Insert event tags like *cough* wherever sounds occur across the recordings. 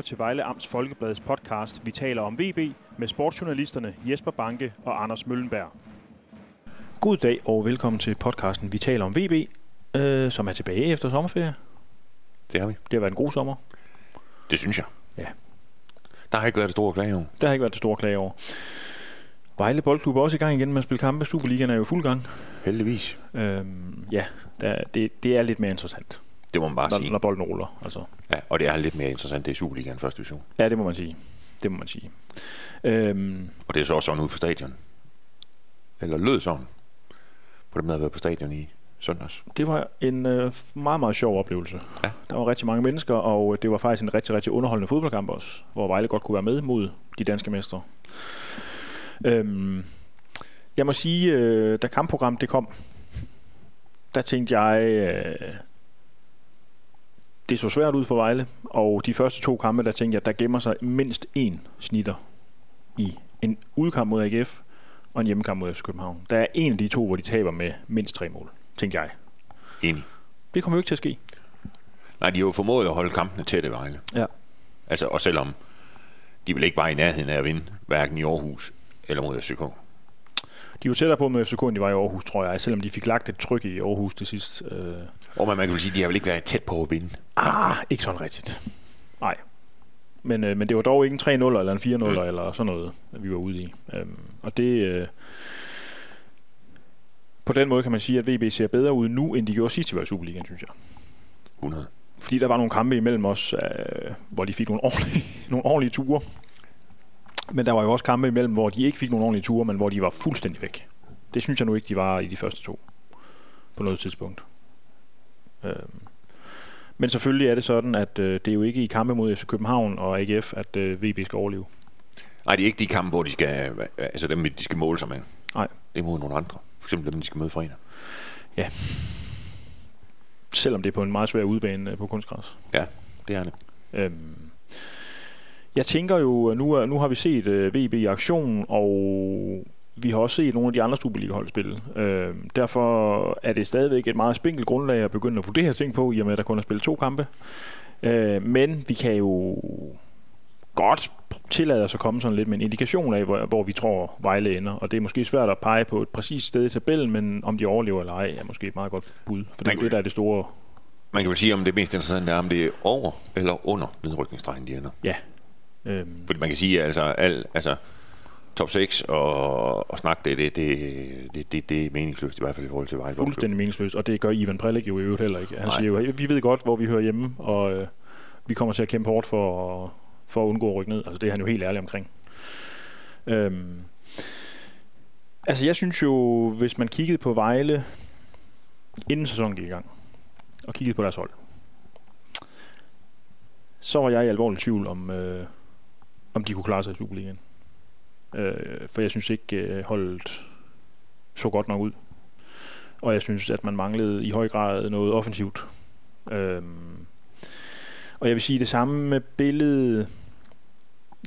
lytter til Vejle Amts Folkebladets podcast Vi taler om VB med sportsjournalisterne Jesper Banke og Anders Møllenberg. God dag og velkommen til podcasten Vi taler om VB, øh, som er tilbage efter sommerferie. Det har vi. Det har været en god sommer. Det synes jeg. Ja. Der har ikke været det store klage over. Der har ikke været det store klage over. Vejle Boldklub er også i gang igen med at spille kampe. Superligaen er jo i fuld gang. Heldigvis. Øhm, ja, der, det, det er lidt mere interessant, Det må man bare når, sige. når bolden ruller. Altså. Ja, og det er lidt mere interessant, det er Superligaen første division. Ja, det må man sige. Det må man sige. Øhm, Og det er så også sådan ude på stadion. Eller lød sådan. På dem, der har været på stadion i søndags. Det var en øh, meget, meget sjov oplevelse. Ja. Der var rigtig mange mennesker, og det var faktisk en rigtig, rigtig underholdende fodboldkamp også, hvor Vejle godt kunne være med mod de danske mestre. Øhm, jeg må sige, øh, da kampprogrammet det kom, der tænkte jeg, øh, det så svært ud for Vejle, og de første to kampe, der tænkte jeg, der gemmer sig mindst én snitter i en udkamp mod AGF og en hjemmekamp mod FC København. Der er en af de to, hvor de taber med mindst tre mål, tænkte jeg. Enig. Det kommer jo ikke til at ske. Nej, de har jo formået at holde kampene tæt i Vejle. Ja. Altså, og selvom de vil ikke bare i nærheden af at vinde, hverken i Aarhus eller mod FCK. De var tættere på med FCK, end de var i Aarhus, tror jeg, selvom de fik lagt et tryk i Aarhus til sidst. Øh, Og man, man kan vel sige, at de har vel ikke været tæt på at vinde. ah, ikke sådan rigtigt. Nej. Men, øh, men det var dog ikke en 3-0 eller en 4-0 Mm. eller sådan noget, vi var ude i. Øhm, og det... Øh, på den måde kan man sige, at VB ser bedre ud nu, end de gjorde sidst, de var i Superligaen, synes jeg. 100. Fordi der var nogle kampe imellem os, øh, hvor de fik nogle ordentlige, *laughs* nogle ordentlige ture. Men der var jo også kampe imellem, hvor de ikke fik nogle ordentlige ture, men hvor de var fuldstændig væk. Det synes jeg nu ikke, de var i de første to. På noget tidspunkt. Øh. Men selvfølgelig er det sådan, at øh, det er jo ikke i kampe mod FC København og AGF, at øh, VB skal overleve. Nej, det er ikke de kampe, hvor de skal, altså dem, de skal måle sig med. Nej. Det er mod nogle andre. For eksempel dem, de skal møde fredag. Selvom det er på en meget svær udbane øh, på kunstgræs. Ja, det er det. Øhm, jeg tænker jo, nu, nu har vi set øh, VB i aktion, og vi har også set nogle af de andre Superliga-hold spille. Øhm, derfor er det stadigvæk et meget spinkelt grundlag at begynde at vurdere ting på, i og med at der kun er spillet to kampe. Øh, men vi kan jo godt tillade os at komme sådan lidt med en indikation af, hvor, hvor vi tror Vejle ender. Og det er måske svært at pege på et præcist sted i tabellen, men om de overlever eller ej, er måske et meget godt bud. For det er det, der er det store Man kan vel sige, om det mest interessante er, om det er over eller under nedrykningsstregen, de ender. Øhm, Fordi man kan sige, altså, al, altså top 6 og, og snak, det, det, det, det, det, det er meningsløst, i hvert fald i forhold til Vejle fuldstændig meningsløst, og det gør Ivan Prelik jo i øvrigt heller ikke. Han Nej. siger jo, vi ved godt, hvor vi hører hjemme, og øh, vi kommer til at kæmpe hårdt for, at- for at undgå at rykke ned. Altså det er han jo helt ærlig omkring. Øhm, altså jeg synes jo, hvis man kiggede på Vejle, inden sæsonen gik i gang, og kiggede på deres hold, så var jeg i alvorlig tvivl om, øh, om de kunne klare sig i Superligaen. Øh, for jeg synes ikke, øh, holdet så godt nok ud. Og jeg synes, at man manglede i høj grad noget offensivt. Øh, og jeg vil sige det samme med billedet.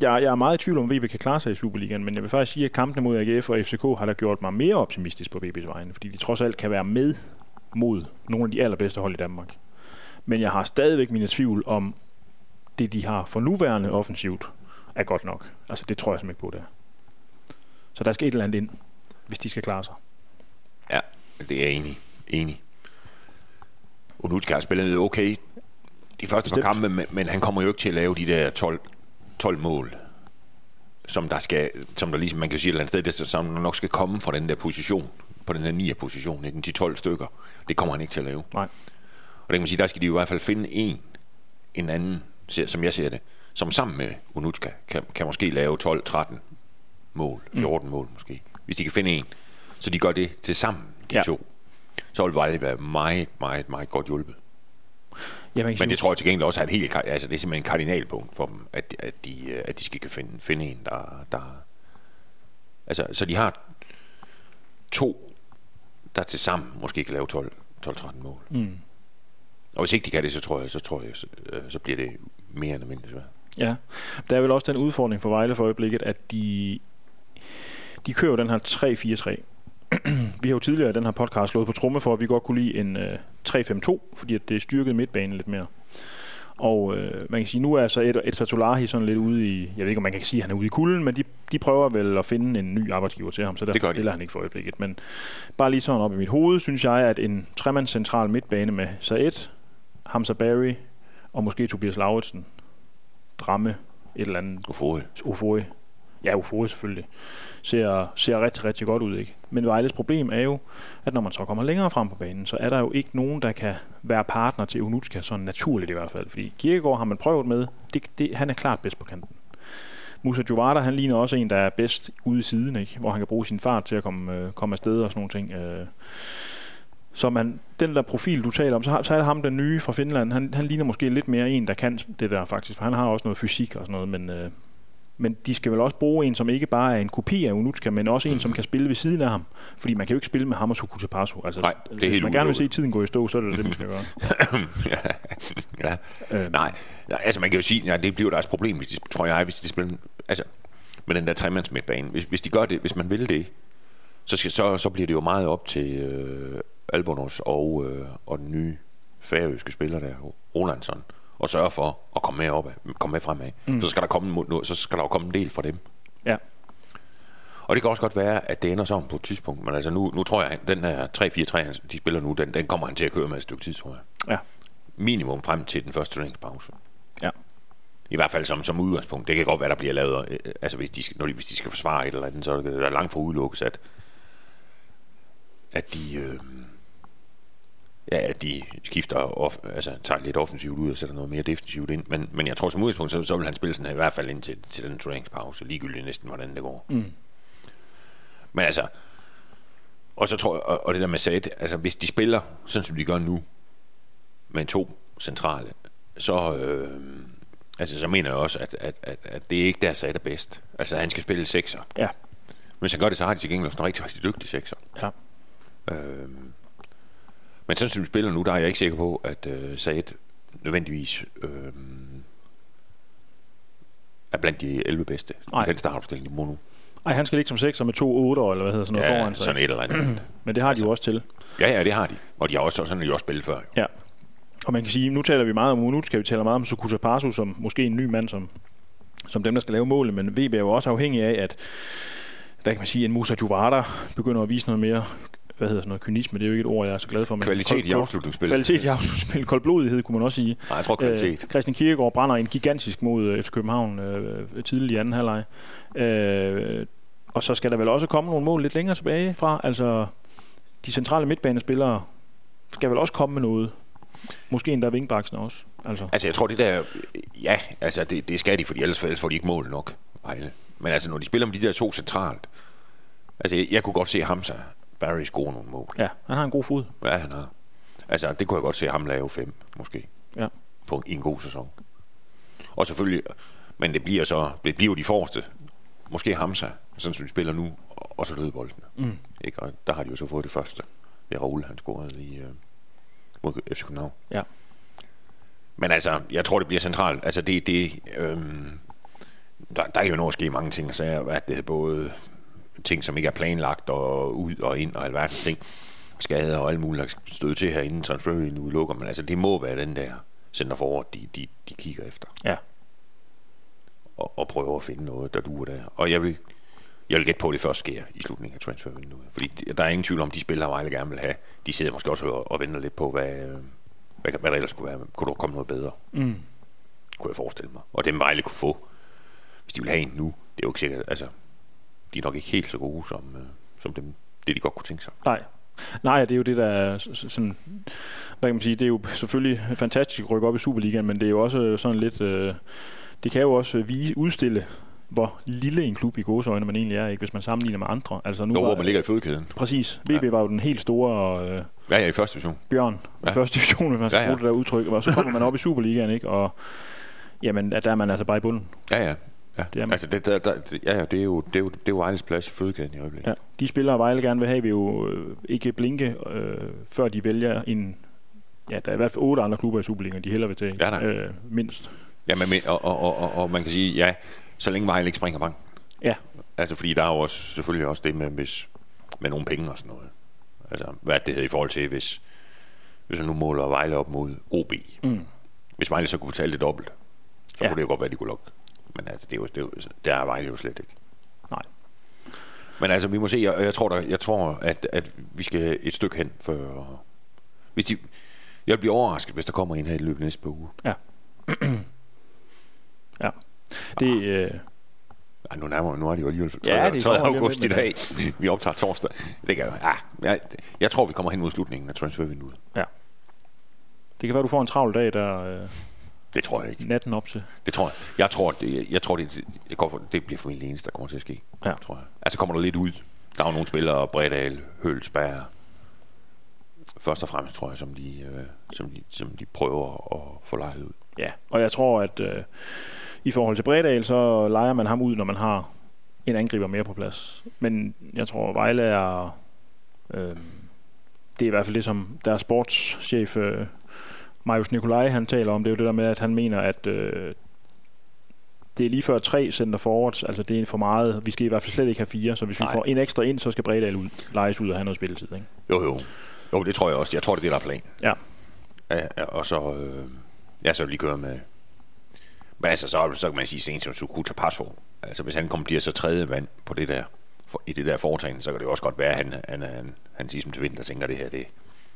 Jeg, jeg er meget i tvivl om, at VB kan klare sig i Superligaen, men jeg vil faktisk sige, at kampene mod AGF og FCK har da gjort mig mere optimistisk på VB's vegne, fordi de trods alt kan være med mod nogle af de allerbedste hold i Danmark. Men jeg har stadigvæk mine tvivl om, det de har for nuværende offensivt, er godt nok. Altså det tror jeg simpelthen ikke på, det er. Så der skal et eller andet ind, hvis de skal klare sig. Ja, det er jeg enig. enig. Unuchka har spillet okay de første par kampe, men, men han kommer jo ikke til at lave de der 12, 12 mål, som der skal, som der ligesom, man kan sige et eller andet sted, det, som nok skal komme fra den der position, på den der 9. position, ikke? de 12 stykker. Det kommer han ikke til at lave. Nej. Og det kan man sige, der skal de i hvert fald finde en, en anden, som jeg ser det, som sammen med Unuchka kan, kan måske lave 12-13 mål, 14 mm. mål måske. Hvis de kan finde en, så de gør det til sammen, de Ja. to. Så vil Vejle være meget, meget, meget godt hjulpet. Ja, man kan Men det tror jeg til gengæld også er et helt, altså det er simpelthen en kardinalpunkt for dem, at, at, de, øh, at de skal kan finde, finde en, der, der... Altså, så de har to, der til sammen måske kan lave 12 12-13 mål. Mm. Og hvis ikke de kan det, så tror jeg, så, tror jeg, så, øh, så bliver det mere end almindeligt svært. Ja, der er vel også den udfordring for Vejle for øjeblikket, at de, de kører den her 3-4-3. *clears throat* Vi har jo tidligere i den her podcast slået på tromme for, at vi godt kunne lide en øh, 3-5-2, fordi at det styrkede midtbanen lidt mere. Og øh, man kan sige, nu er så et, et Satolahi sådan lidt ude i, jeg ved ikke, om man kan sige, at han er ude i kulden, men de, de prøver vel at finde en ny arbejdsgiver til ham, så derfor de. spiller han ikke for øjeblikket. Men bare lige sådan op i mit hoved, synes jeg, at en tremands central midtbane med Saed, Hamza Barry og måske Tobias Lauritsen, Dramme, et eller andet. Ufori. Ufori. Ja, Ufori selvfølgelig. Ser, ser rigtig, rigtig godt ud, ikke? Men Vejles problem er jo, at når man så kommer længere frem på banen, så er der jo ikke nogen, der kan være partner til Unutska, sådan naturligt i hvert fald. Fordi Kirkegaard har man prøvet med, det, det, han er klart bedst på kanten. Musa Jovada, han ligner også en, der er bedst ude i siden, ikke? hvor han kan bruge sin fart til at komme, øh, komme afsted og sådan nogle ting. Øh. Så man, den der profil, du taler om, så, har, så er det ham, den nye fra Finland. Han, han ligner måske lidt mere en, der kan det der faktisk, for han har også noget fysik og sådan noget, men, øh, men de skal vel også bruge en, som ikke bare er en kopi af Unutska, men også en, mm. som kan spille ved siden af ham. Fordi man kan jo ikke spille med ham og Sukuta Paso. Altså, Nej, det er helt hvis man gerne vil se tiden gå i stå, så er det det, man skal gøre. *laughs* ja, ja. Øhm. Nej, altså man kan jo sige, ja, det bliver deres problem, hvis de, tror jeg, hvis de spiller, altså med den der tremands midtbane. Hvis, hvis de gør det, hvis man vil det, så, skal, så, så bliver det jo meget op til øh, Albonos og, øh, og den nye færøske spiller der, Rolandsson, og sørge for at komme med op, komme med fremad. Mm. Så skal der komme så skal der jo komme en del fra dem. Ja. Og det kan også godt være, at det ender sådan på et tidspunkt, men altså nu, nu tror jeg, at den her 3-4-3, de spiller nu, den, den kommer han til at køre med et stykke tid, tror jeg. Ja. Minimum frem til den første turneringspause. Ja. I hvert fald som, som udgangspunkt. Det kan godt være, der bliver lavet, øh, altså hvis de, skal, når de, hvis de skal forsvare et eller andet, så er det langt fra udelukkes, at, at de, øh, ja, de skifter, off, altså tager lidt offensivt ud og sætter noget mere defensivt ind. Men, men jeg tror som udgangspunkt, så, så vil han spille sådan her, i hvert fald ind til, til den turneringspause, ligegyldigt næsten, hvordan det går. Mm. Men altså, og så tror jeg, og, og det der med Saad, altså hvis de spiller, sådan som de gør nu, med to centrale, så, øh, altså, så mener jeg også, at, at, at, at det er ikke der, Saad er bedst. Altså han skal spille sekser. Ja. Men hvis han gør det, så har de til gengæld også en rigtig, rigtig dygtig sekser. Ja. Øh, men sådan som vi spiller nu, der er jeg ikke sikker på, at øh, Saad nødvendigvis øh, er blandt de 11 bedste. Nej. Den startopstilling, de må nu. Ej, han skal ligge som sekser med to 8 eller hvad hedder sådan noget ja, foran sig. sådan et eller andet. *clears throat* Men det har de Altså. jo også til. ja, ja, det har de. Og de har også, sådan har de også spillet før. Jo. Ja. Og man kan sige, nu taler vi meget om nu skal vi tale meget om Sukuta Pasu, som måske en ny mand, som, som dem, der skal lave målet, men VB er jo også afhængig af, at hvad kan man sige, en Musa Juvada begynder at vise noget mere hvad hedder sådan noget, kynisme, det er jo ikke et ord, jeg er så glad for. Men Kvalitet i kold- kold- afslutningsspillet. Kvalitet i afslutningsspillet. Koldblodighed, kunne man også sige. Nej, jeg tror kvalitet. Øh, Christian Kierkegaard brænder en gigantisk mod øh, FC København øh, tidligt i anden halvleg. Øh, og så skal der vel også komme nogle mål lidt længere tilbage fra. Altså, de centrale midtbanespillere skal vel også komme med noget. Måske endda Vingbaksen også. Altså. Altså, jeg tror, det der... Ja, altså, det, det skal de, fordi ellers, ellers får de ikke mål nok. Vejle. Men altså, når de spiller med de der to centralt... Altså, jeg, jeg kunne godt se Hamza Barry score nogle mål. Ja, han har en god fod. Ja, han har. Altså, det kunne jeg godt se ham lave fem, måske. Ja. På, en god sæson. Og selvfølgelig... Men det bliver så... Det bliver jo de forreste. Måske Hamza, sådan som de spiller nu, og så lødbolden. Mm. Ikke? Og der har de jo så fået det første. Det er Raul, han scorede i... Øh, mod FC København. Ja. Men altså, jeg tror, det bliver centralt. Altså, det, det, øhm, der, der er jo noget at ske mange ting, og sager, hvad det er både ting, som ikke er planlagt, og ud og ind, og alverdens ting, skader og alt muligt, der støde til herinde, transferien udelukker, men altså, det må være den der center forward, de, de, de kigger efter, Ja. og, og prøver at finde noget, der duer der. Og jeg vil, jeg vil gætte på, at det først sker i slutningen af transfervinduet. Fordi der er ingen tvivl om, de spillere, Vejle gerne vil have, de sidder måske også og, og venter lidt på, hvad, hvad, hvad der ellers skulle være. Kunne der komme noget bedre? Mm. kunne jeg forestille mig. Og dem Vejle kunne få, hvis de vil have en nu, det er jo ikke sikkert, altså, de er nok ikke helt så gode som, øh, som dem, det de godt kunne tænke sig. Nej. Nej, det er jo det, der er sådan... Hvad kan man sige? Det er jo selvfølgelig fantastisk at rykke op i Superligaen, men det er jo også sådan lidt... Øh, det kan jo også vise, udstille, hvor lille en klub i gåseøjne man egentlig er, ikke, hvis man sammenligner med andre. Altså nu hvor var, man ligger i fødekæden. Præcis. VB ja. var jo den helt store øh, Ja, ja, i første division. bjørn i Ja. første division, hvis man skal ja. ja. bruge det der udtryk. Og så kommer man op i Superligaen, ikke? Og jamen, at der er man altså bare i bunden. Ja, ja. Ja. Det er altså, det, der, der, ja, ja, det er jo, det er jo, det er jo Vejles plads i fødekæden i øjeblikket. Ja. De spillere, Vejle gerne vil have, vil jo øh, ikke blinke, øh, før de vælger en... Ja, der er i hvert fald otte andre klubber i Superligaen, de hellere vil til. Ja, da. øh, mindst. Ja, men, og, og, og, og, og, man kan sige, ja, så længe Vejle ikke springer bank. Ja. Altså, fordi der er jo også, selvfølgelig også det med, hvis, med nogle penge og sådan noget. Altså, hvad det hedder i forhold til, hvis, hvis man nu måler Vejle op mod OB. Mm. Hvis Vejle så kunne betale det dobbelt, så ja. kunne det jo godt være, at de kunne lukke. Men altså, det er jo, det er jo, der er Vejle jo slet ikke. Nej. Men altså, vi må se. Jeg, jeg tror, der, jeg tror at, at vi skal et stykke hen, for... Hvis de, jeg vil blive overrasket, hvis der kommer en her i løbet af næste par uger. Ja. Det, øh, Ej, nu, nærmer, nu er det jo alligevel 3. Ja, det 3. kommer lige om august i dag. Vi optager torsdag. Det kan, ja, jeg, jeg tror, vi kommer hen mod slutningen af transfervinduet. det kan være, du får en travl dag der øh, Det tror jeg ikke. natten op til. Det tror jeg. Jeg tror, det, jeg tror det, jeg går for, det bliver formentlig det eneste, der kommer til at ske. Ja. Tror jeg. Altså kommer der lidt ud. Der er jo nogle spillere, Bredal, Hølsberg, først og fremmest, tror jeg, som de, øh, som de, som de prøver at få lejet ud. Ja, og jeg tror, at øh, i forhold til Bredal, så leger man ham ud, når man har en angriber mere på plads. Men jeg tror, Vejle er... Øh, det er i hvert fald det, som deres sportschef øh, Marius Nikolaj, han taler om. Det er jo det der med, at han mener, at øh, det er lige før tre center forwards, altså det er for meget. Vi skal i hvert fald slet ikke have fire, så hvis vi Nej. får en ekstra ind, så skal Bredal ud, lejes ud og have noget spilletid. Ikke? Jo, jo. Jo, det tror jeg også. Jeg tror, det er det, der er plan. Ja. ja og så... Øh, ja, så de køre med... Men altså, så, så kan man sige, sent som Sukuta Passo. Altså, hvis han kommer bliver så tredje mand på det der, for, i det der foretagende, så kan det jo også godt være, at han, han, han, han siger som til vinter, tænker, det her, det er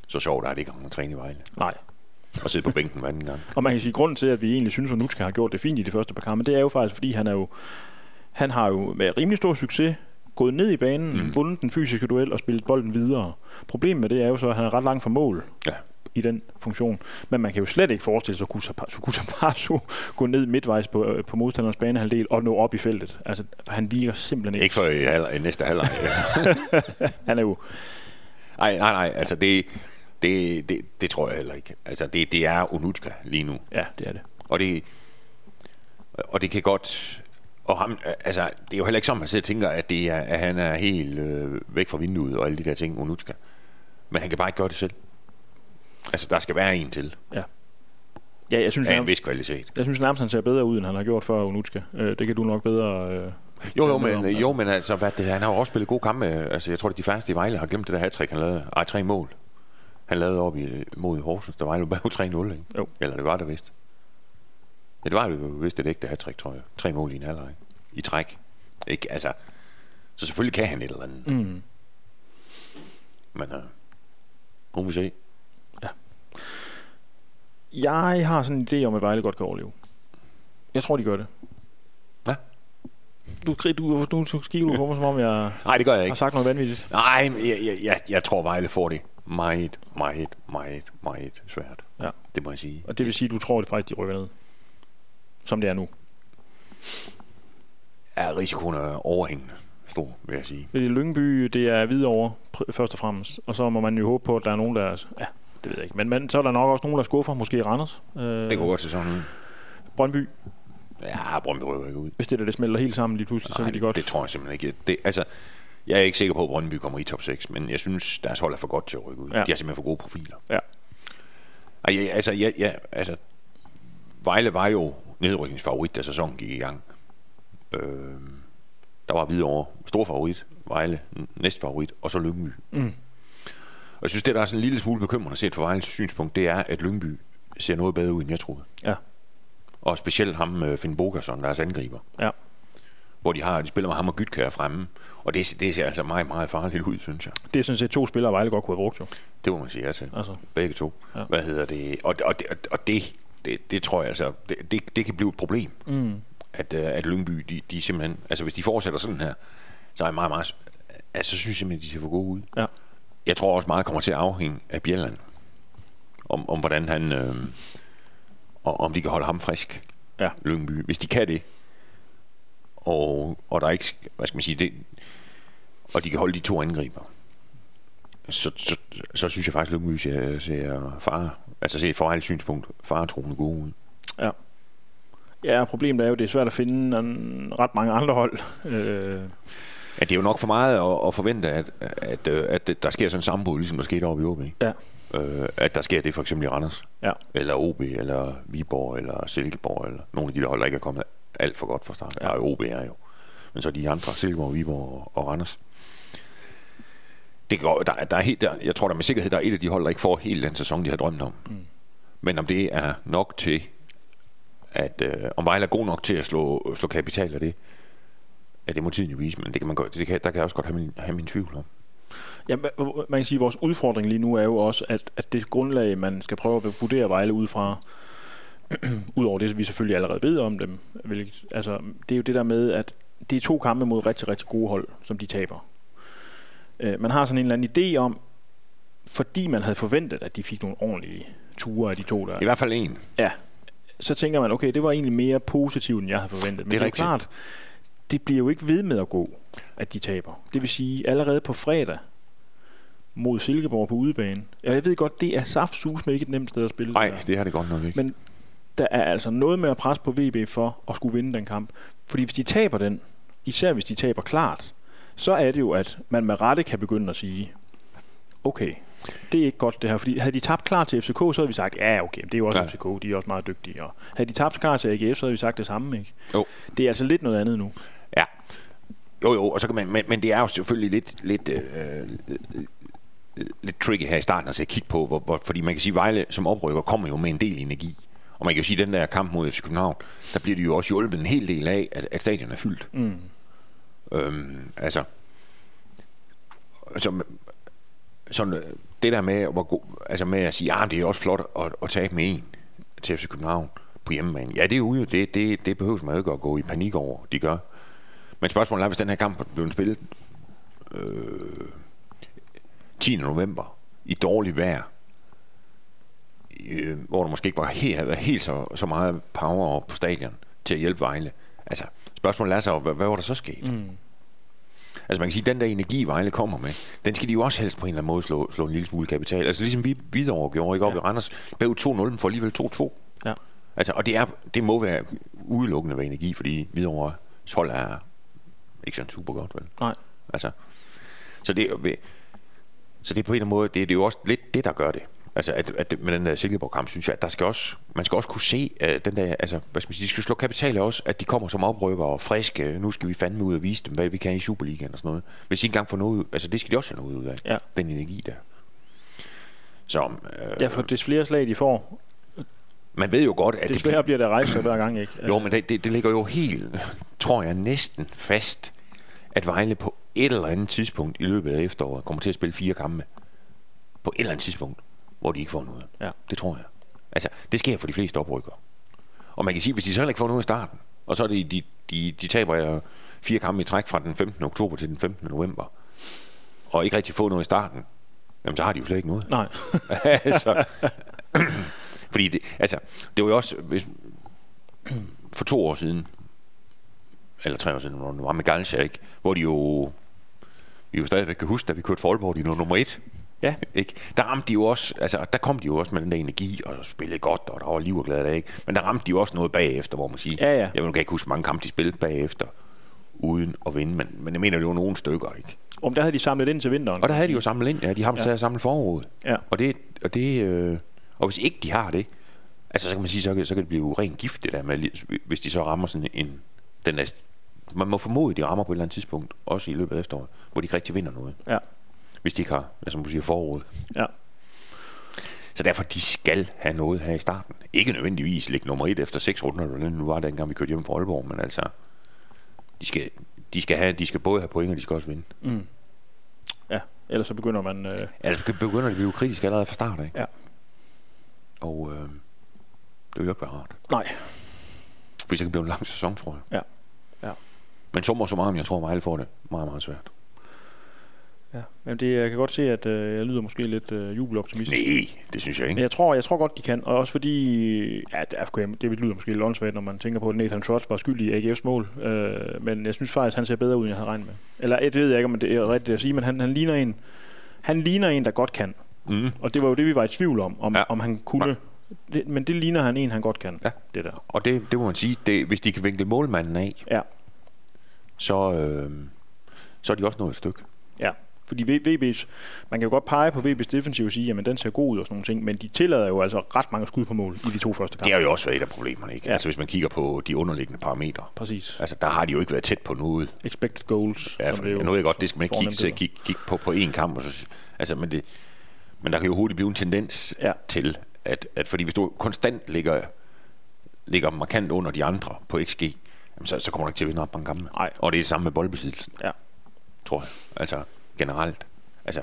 så sjovt, at det ikke kommer træne i Vejle. Nej. Og sidde på bænken hver anden gang. Og man kan sige, at grunden til, at vi egentlig synes, at Nutska har gjort det fint i de første par kampe, det er jo faktisk, fordi han er jo, han har jo med rimelig stor succes gået ned i banen, mm. vundet den fysiske duel og spillet bolden videre. Problemet med det er jo så, at han er ret langt fra mål Ja. i den funktion. Men man kan jo slet ikke forestille sig, at Kusa Pasu *laughs* gå ned midtvejs på, øh, på modstanderens banehalvdel og nå op i feltet. Altså, han virker simpelthen ikke. Ikke for i, halv, i næste halvleg. *laughs* Han er jo... Nej, nej, nej. Altså, det, det, det, det tror jeg heller ikke. Altså, det, det er Onutska lige nu. Ja, det er det. Og det, og det kan godt... Og ham, altså, det er jo heller ikke sådan, man sidder og tænker, at, det er, at han er helt øh, væk fra vinduet og alle de der ting, Onutska. Men han kan bare ikke gøre det selv. Altså, der skal være en til Ja, jeg synes, af en nærmest, vis kvalitet. jeg synes nærmest, han ser bedre ud, end han har gjort før Onutska. Øh, det kan du nok bedre... Øh, Jo, jo, men, om, jo, men altså, hvad, det, han har jo også spillet gode kampe. Altså, jeg tror, at de færreste i Vejle har glemt det der hat han lavede. Ej, tre mål. Han lavede op i, mod Horsens, der var jo bare *laughs* 3-0, ikke? Jo. Eller det var det vist. Ja, det var jo vist et ægte hat tror jeg. Tre mål i en halvleg. I træk. Ikke, altså, så selvfølgelig kan han et eller andet. mm. Men uh, nu må vi se. Jeg har sådan en idé om, at Vejle godt kan overleve. Jeg tror, de gør det. Hvad? Du, du, du, du skiver på mig, som om jeg Nej, det gør jeg har ikke. sagt noget vanvittigt. Nej, jeg, jeg, jeg, jeg tror, Vejle får det meget, meget, meget, meget svært. Ja. Det må jeg sige. Og det vil sige, at du tror, at faktisk de rykker ned. Som det er nu. Er risikoen er overhængende stor, vil jeg sige. Fordi Lyngby, det er Hvidovre først og fremmest. Og så må man jo håbe på, at der er nogen, der... Er, ja, det ved jeg ikke. Men, men så er der nok også nogen, der skuffer. Måske Randers. Øh, Det går godt se sådan ud. Brøndby. Ja, Brøndby rykker ikke ud. Hvis det der, det smelter helt sammen lige pludselig, så Nej, kan de godt... det tror jeg simpelthen ikke. Det, altså, jeg er ikke sikker på, at Brøndby kommer i top 6, men jeg synes, deres hold er for godt til at rykke ud. Ja. De har simpelthen for gode profiler. Ja. Ej, jeg, altså, jeg, ja, altså, Vejle var jo nedrykningsfavorit, da sæsonen gik i gang. Øh, der var Hvidovre stor favorit, Vejle næst favorit, og så Lyngby. Mm. Og jeg synes, det der er sådan en lille smule bekymrende set fra Vejles synspunkt, det er, at Lyngby ser noget bedre ud, end jeg troede. Ja. Og specielt ham, øh, Finn Bogerson, deres angriber. Ja. Hvor de har, de spiller med ham og Gytkær fremme. Og det, det ser altså meget, meget farligt ud, synes jeg. Det er sådan set to spillere, Vejle godt kunne have brugt jo. Det må man sige til. Altså, Begge to. Ja. Ja. Hvad hedder det? Og, og, og, og det, det, det tror jeg altså, det, det, det kan blive et problem. mm. At, øh, at Lyngby, de, de simpelthen, altså hvis de fortsætter sådan her, så er jeg meget, meget, altså så synes jeg simpelthen, de ser for gode ud. Ja. Jeg tror også meget kommer til at afhænge af Bjelland. Om, om hvordan han, øh, og om de kan holde ham frisk. Ja. Lyngby. Hvis de kan det, og, og der er ikke, hvad skal man sige, det, og de kan holde de to angriber, så, så, så synes jeg faktisk, at Lyngby ser, ser far, altså set fra synspunkt, faretroende gode ud. Ja, problemet er jo, at det er svært at finde en, ret mange andre hold. Øh, Ja, det er jo nok for meget at, at forvente, at, at, øh, at, at der sker sådan en sammenbrud, ligesom der skete oppe i OB. Ja. Øh, at der sker det for eksempel i Randers. Ja. Eller OB, eller Viborg, eller Silkeborg, eller nogle af de der hold, der ikke er kommet alt for godt fra start. Ja. OB er jo. Men så de andre, Silkeborg, Viborg og, og Randers. Det går, der, der er helt, der, jeg tror der med sikkerhed, der er et af de hold, der ikke får hele den sæson, de har drømt om. Mm. Men om det er nok til, at øh, om Vejle er god nok til at slå, slå kapital af det, ja, det må tiden jo vise, men det kan man godt, det kan, der kan jeg også godt have min, have min tvivl om. Ja, man kan sige, at vores udfordring lige nu er jo også, at, at det grundlag, man skal prøve at vurdere Vejle ud fra, *clears throat* udover det, vi selvfølgelig allerede ved om dem, hvilket, altså, det er jo det der med, at det er to kampe mod rigtig, rigtig gode hold, som de taber. Øh, man har sådan en eller anden idé om, fordi man havde forventet, at de fik nogle ordentlige ture af de to der. I hvert fald en. Ja. Så tænker man, okay, det var egentlig mere positivt, end jeg havde forventet. Men det er, det er klart, det bliver jo ikke ved med at gå, at de taber. Det vil sige, allerede på fredag mod Silkeborg på udebane. Ja, jeg ved godt, det er saftsus med ikke et nemt sted at spille. Nej, det har det godt nok ikke. Men der er altså noget med at presse på VB for at skulle vinde den kamp. Fordi hvis de taber den, især hvis de taber klart, så er det jo, at man med rette kan begynde at sige, okay, det er ikke godt det her, fordi havde de tabt klar til FCK, så havde vi sagt, ja okay, det er jo også ja. FCK, de er også meget dygtige. Og havde de tabt klar til AGF, så havde vi sagt det samme, ikke? Jo. Det er altså lidt noget andet nu. Ja. Jo, jo, og så kan man, men, men det er jo selvfølgelig lidt, lidt, øh, lidt tricky her i starten at kigge på, hvor, hvor, fordi man kan sige, at Vejle som oprykker kommer jo med en del energi. Og man kan jo sige, at den der kamp mod FC København, der bliver de jo også hjulpet en hel del af, at, at stadion er fyldt. Mm. Øhm, altså, så, sådan, øh, det der med, hvor god, altså med at sige, at ah, det er også flot at, at tabe med en til FC København på hjemmebane. Ja, det er ude, det, det, det behøver man jo ikke at gå i panik over, de gør. Men spørgsmålet er, hvis den her kamp blev spillet øh, 10. november i dårligt vejr, øh, hvor der måske ikke var helt, helt så, så meget power på stadion til at hjælpe Vejle. Altså, spørgsmålet er så, hvad, hvad var der så sket? Mm. Altså man kan sige, at den der energi, Vejle kommer med, den skal de jo også helst på en eller anden måde slå, slå en lille smule kapital. Altså ligesom vi videre gjorde, ikke? Op ja. i Randers, bag 2-0, men får alligevel 2-2. Ja. Altså, og det, er, det må være udelukkende ved energi, fordi Hvidovre hold er ikke sådan super godt, vel? Nej. Altså, så det, så det er på en eller anden måde, det, det er jo også lidt det, der gør det. Altså, at, at med den der Silkeborg-kamp, synes jeg, at der skal også, man skal også kunne se, at den der, altså, hvad skal man sige, de skal slå kapital også, at de kommer som oprykker og friske. Nu skal vi fandme ud og vise dem, hvad vi kan i Superligaen og sådan noget. Hvis de ikke engang får noget ud, altså det skal de også have noget ud af, ja. den energi der. Så, øh, ja, for des flere slag de får, man ved jo godt, at det, det bliver der rejser hver gang, ikke? Jo, men det, det, det ligger jo helt, tror jeg, næsten fast, at Vejle på et eller andet tidspunkt i løbet af efteråret kommer til at spille fire kampe. På et eller andet tidspunkt hvor de ikke får noget. Ja. Det tror jeg. Altså, det sker for de fleste oprykker. Og man kan sige, hvis de så heller ikke får noget i starten, og så er det, de, de, de taber fire kampe i træk fra den 15. oktober til den 15. november, og ikke rigtig få noget i starten, jamen så har de jo slet ikke noget. Nej. *laughs* altså, *clears throat* fordi det, altså, det var jo også, hvis, for to år siden, eller tre år siden, når det var med Galsja, ikke? hvor de jo, vi jo stadigvæk kan huske, da vi kørte Folborg i nummer et, Ja. Ikke? Der ramte de jo også, altså der kom de jo også med den der energi og spillede godt, og der var liv og glad af, ikke? Men der ramte de jo også noget bagefter, hvor man siger, ja, ja. jeg vil ikke huske mange kampe, de spillede bagefter, uden at vinde, men, men jeg mener, det var nogle stykker, ikke? Om der havde de samlet ind til vinteren. Og der havde de jo samlet ind, ja. De har ja. taget at samle foråret. Ja. Og det, og det, øh, og hvis ikke de har det, altså så kan man sige, så kan, så kan det blive ren gift, det der med, hvis de så rammer sådan en, den der, man må formode, at de rammer på et eller andet tidspunkt, også i løbet af efteråret, hvor de ikke rigtig vinder noget. Ja hvis de ikke har, som du siger, forråd. Ja. Så derfor, de skal have noget her i starten. Ikke nødvendigvis ligge nummer et efter seks runder, eller nu var det engang, vi kørte hjem fra Aalborg, men altså, de skal, de skal, have, de skal både have point, og de skal også vinde. Mm. Ja, ellers så begynder man... Øh... Så begynder de at blive kritisk allerede fra start af. Ja. Og øh, det vil jo ikke være rart. Nej. Hvis det kan blive en lang sæson, tror jeg. Ja. ja. Men så må så meget, jeg tror, Vejle får det meget, meget svært. Ja, men det, jeg kan godt se, at øh, jeg lyder måske lidt øh, jubeloptimistisk. Nej, det synes jeg ikke. Men jeg tror, jeg tror godt, de kan. Og også fordi, ja, det, er, det lyder måske lidt åndssvagt, når man tænker på, at Nathan Trotz var skyldig i AGF's mål. Øh, men jeg synes faktisk, han ser bedre ud, end jeg havde regnet med. Eller det ved jeg ikke, om det er rigtigt at sige, men han, han ligner en, han ligner en, der godt kan. Mm. Og det var jo det, vi var i tvivl om, om, ja. om han kunne. Det, men det ligner han en, han godt kan. Ja. Det der. Og det, det må man sige, det, hvis de kan vinkle målmanden af, ja. så, øh, så er de også nået et stykke. Ja, fordi VB's, man kan jo godt pege på VB's defensiv og sige, jamen den ser god ud og sådan nogle ting, men de tillader jo altså ret mange skud på mål i de to første kampe. Det har jo også været et af problemerne, ikke? Ja. Altså hvis man kigger på de underliggende parametre. Præcis. Altså der har de jo ikke været tæt på noget. Expected goals. Ja, for, det jo, nu er jeg godt, det skal man ikke kigge, kigge, kigge, kigge på, på én kamp. Og så, altså, men, det, men der kan jo hurtigt blive en tendens ja. til, at, at fordi hvis du konstant ligger, ligger markant under de andre på XG, jamen så, så kommer du ikke til at vinde ret mange kampe. Nej. Og det er det samme med boldbesiddelsen, Ja. tror jeg. Altså generelt. Altså,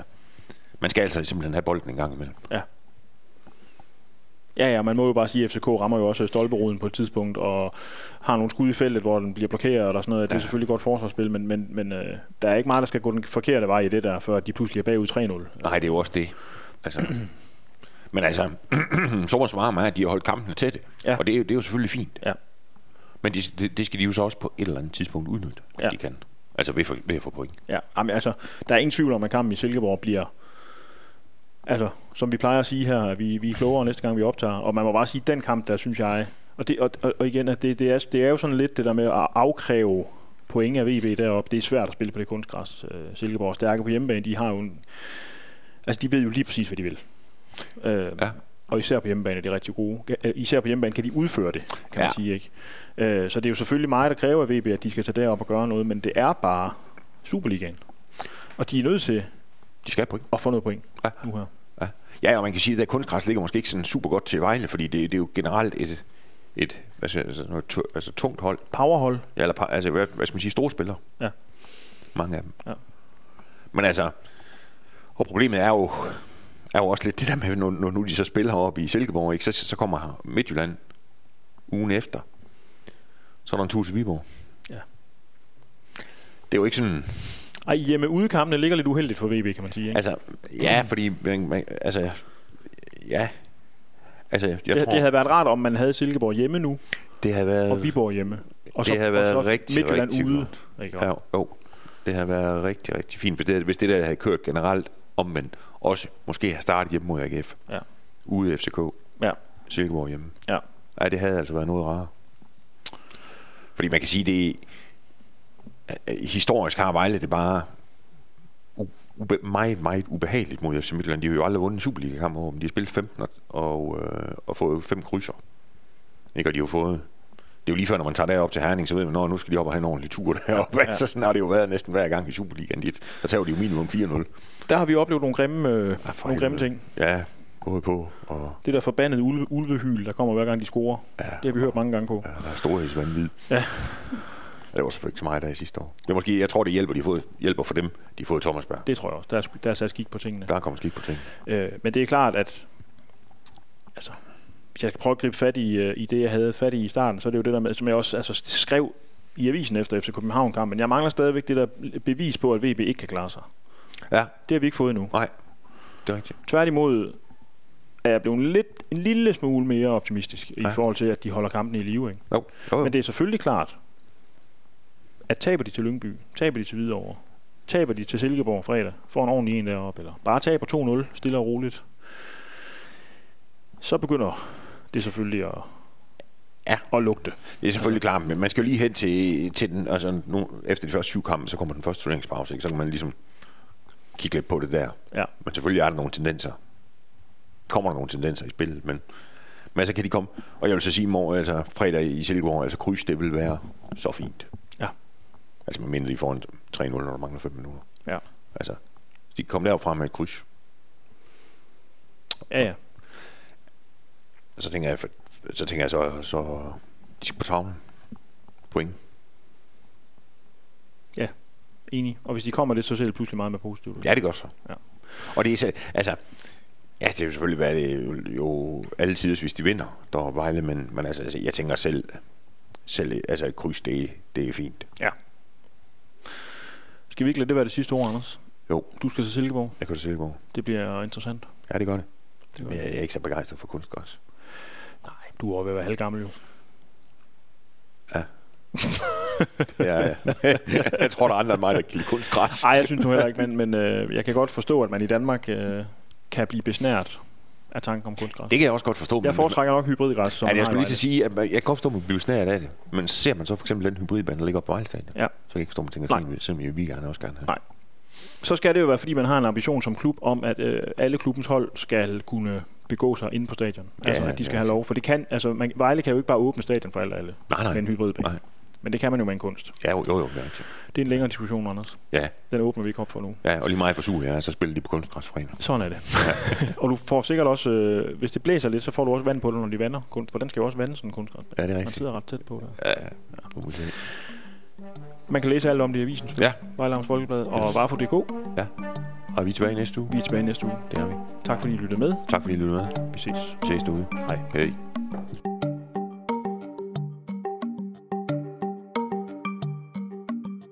man skal altså simpelthen have bolden en gang imellem. Ja. Ja, ja, man må jo bare sige, at FCK rammer jo også stolperuden på et tidspunkt, og har nogle skud i feltet, hvor den bliver blokeret og sådan noget. Det er selvfølgelig godt forsvarsspil, men, men, men øh, der er ikke meget, der skal gå den forkerte vej i det der, før de pludselig er bagud 3-0. Nej, det er jo også det. Altså, *clears throat* men altså, så så meget er, at de har holdt kampene tætte. Ja. Og det er, jo, det er jo selvfølgelig fint. Ja. Men det, det, det skal de jo så også på et eller andet tidspunkt udnytte, Ja. de kan. Altså ved, for, ved at få point. Ja, jamen, altså, der er ingen tvivl om, at kampen i Silkeborg bliver, altså, som vi plejer at sige her, vi, vi er klogere næste gang, vi optager. Og man må bare sige, den kamp, der synes jeg, og, det, og, og, og igen, at det, det, er, det er jo sådan lidt det der med at afkræve point af VB deroppe. Det er svært at spille på det kunstgræs. Øh, Silkeborg er stærke på hjemmebane. De har jo en, altså, de ved jo lige præcis, hvad de vil. Øh, Ja. Og især på hjemmebane er de rigtig gode. Øh, Især på hjemmebane kan de udføre det, kan man Ja. sige. ikke. Øh, så det er jo selvfølgelig mig, der kræver af VB, at de skal tage derop og gøre noget, men det er bare Superligaen. Og de er nødt til De skal have point. at få noget point Ja. nu her. Ja. ja, og man kan sige, at der kunstgræs ligger måske ikke sådan super godt til Vejle, fordi det, det er jo generelt et, et hvad siger, altså, noget, tu- altså tungt hold. Powerhold. Ja, eller altså, hvad, hvad skal man sige, store spillere. Ja. Mange af dem. Ja. Men altså, og problemet er jo, er jo også lidt det der med, når, når nu de så spiller heroppe i Silkeborg, ikke, så, så kommer Midtjylland ugen efter. Så er der en tur til Viborg. Ja. Det er jo ikke sådan... Ej, hjemme udekampene ligger lidt uheldigt for VB, kan man sige. Ikke? Altså, ja, fordi... Man, man, altså, ja. Altså, jeg det, tror, det havde været rart, om man havde Silkeborg hjemme nu, det havde været... og Viborg hjemme. Og det havde været og så rigtig, Midtjylland rigtig ude. godt. Ikke? Ja, jo, det har været rigtig, rigtig fint. Hvis det, hvis det der havde kørt generelt omvendt, også måske have startet hjemme mod AGF, Ja. ude i FCK, Ja. Silkeborg hjemme. Ja. Ja, det havde altså været noget rarere. Fordi man kan sige, det historisk har Vejle det bare ube, meget, meget ubehageligt mod FC Midtjylland. De har jo aldrig vundet en Superliga-kamp over dem. De har spillet 15 og, og, øh, og fået fem krydser. Ikke? Og de har jo fået det er jo lige før, når man tager derop til Herning, så ved man, når nu skal de op og have en ordentlig tur *laughs* deroppe. Ja. Så sådan har det jo været næsten hver gang i Superligaen. De, der tager de jo minimum 4-0. Der har vi oplevet nogle grimme, øh, for nogle grimme ting. Ja, både på og Det der forbandede ulve, ulvehyl, der kommer hver gang de scorer. ja, Det har vi hørt mange gange på. ja, der er storhedsvandvid. Ja. Det var selvfølgelig ikke så meget der i sidste år. Det er måske, jeg tror, det hjælper, de fået, hjælper for dem, de har fået Thomasberg. Det tror jeg også. Der er, der er sat skik på tingene. Der kommer skik på ting. Øh, men det er klart, at altså, hvis jeg skal prøve at gribe fat i, øh, i det, jeg havde fat i i starten, så er det jo det der med, som jeg også altså, skrev i avisen efter FC København-kampen. Jeg mangler stadigvæk det der bevis på, at VB ikke kan klare sig. Ja, Det har vi ikke fået endnu. nej, det er rigtigt. Tværtimod er jeg blevet lidt, en lille smule mere optimistisk i Ja. forhold til, at de holder kampen i live. Ikke? Jo, jo, jo. Men det er selvfølgelig klart, at taber de til Lyngby, taber de til Hvidovre, taber de til Silkeborg fredag, får en ordentlig en deroppe, eller bare taber 2-0, stille og roligt, så begynder det selvfølgelig at, Ja. at lugte. Det er selvfølgelig klart, men man skal jo lige hen til, til den, altså nu, efter de første syv kampe, så kommer den første turneringspause, ikke? så kan man ligesom kigge lidt på det der. Ja. Men selvfølgelig er der nogle tendenser. Kommer der nogle tendenser i spillet, men, men så kan de komme. Og jeg vil så sige, mor, altså fredag i Silkeborg, altså kryds, det vil være så fint. Ja. Altså med mindre de får en 3-0, når der mangler 5 minutter. Ja. Altså, de kan komme derfra med et kryds. Ja, ja. Så tænker jeg, så tænker jeg så, så på tavlen. Point. Enig. Og hvis de kommer det, så ser det pludselig meget mere positivt. Ja, det gør så. Ja. Og det er så, altså, ja, det vil selvfølgelig være det jo altid, hvis de vinder, der er Vejle, men, men altså, altså, jeg tænker selv, selv altså et kryds, det, det er fint. Skal vi ikke lade det være det sidste ord, Anders? Jo. Du skal til Silkeborg. Jeg kan det gå. Det bliver interessant. Ja, det gør det. Det gør Men jeg er ikke så begejstret for kunstgræs. Du er også ved at være halvgammel jo. Ja, ja. *laughs* jeg tror, der er andre end mig, der kan lide kunstgræs. Nej, jeg synes nu heller ikke, men, men øh, jeg kan godt forstå, at man i Danmark øh, kan blive besnært af tanken om kunstgræs. Det kan jeg også godt forstå. Jeg foretrækker nok hybridgræs, som Ja, jeg skulle lige til at sige, at jeg kan godt forstå, at man bliver snæret af det. Men ser man så for eksempel den hybridbane, der ligger på Vejlestadion. Ja. Så kan jeg ikke forstå, at man tænker, sådan, simpelthen, vi gerne også gerne have. Nej. Så skal det jo være, fordi man har en ambition som klub om, at øh, alle klubbens hold skal kunne begå sig inde på stadion. Ja, Altså, at de skal ja. have lov. For det kan, altså, man, Vejle kan jo ikke bare åbne stadion for alle, alle Nej, nej. med en hybridbane. Nej. Men det kan man jo med en kunst. Ja, jo, jo, jo. Det er rigtigt. Det er en længere diskussion, Anders. Ja, Den åbner vi ikke op for nu. ja, og lige meget for sur, ja, så spiller de på kunstgræsforening. Sådan er det. *laughs* og du får sikkert også, øh, hvis det blæser lidt, så får du også vand på det, når de vander kunst, for den skal jo også vande sådan en kunstgræs. Ja, det er Man rigtigt. sidder ret tæt på det. Ja, vi se. Man kan læse alt om det i avisen, Ja. Vejlavns Folkeblad og Varfo.dk. ja. Og vi er tilbage næste uge. Vi er tilbage næste uge. Det er vi. Tak fordi I lyttede med. Tak fordi I lyttede med. Vi ses. Ses derude. Hej. Hej.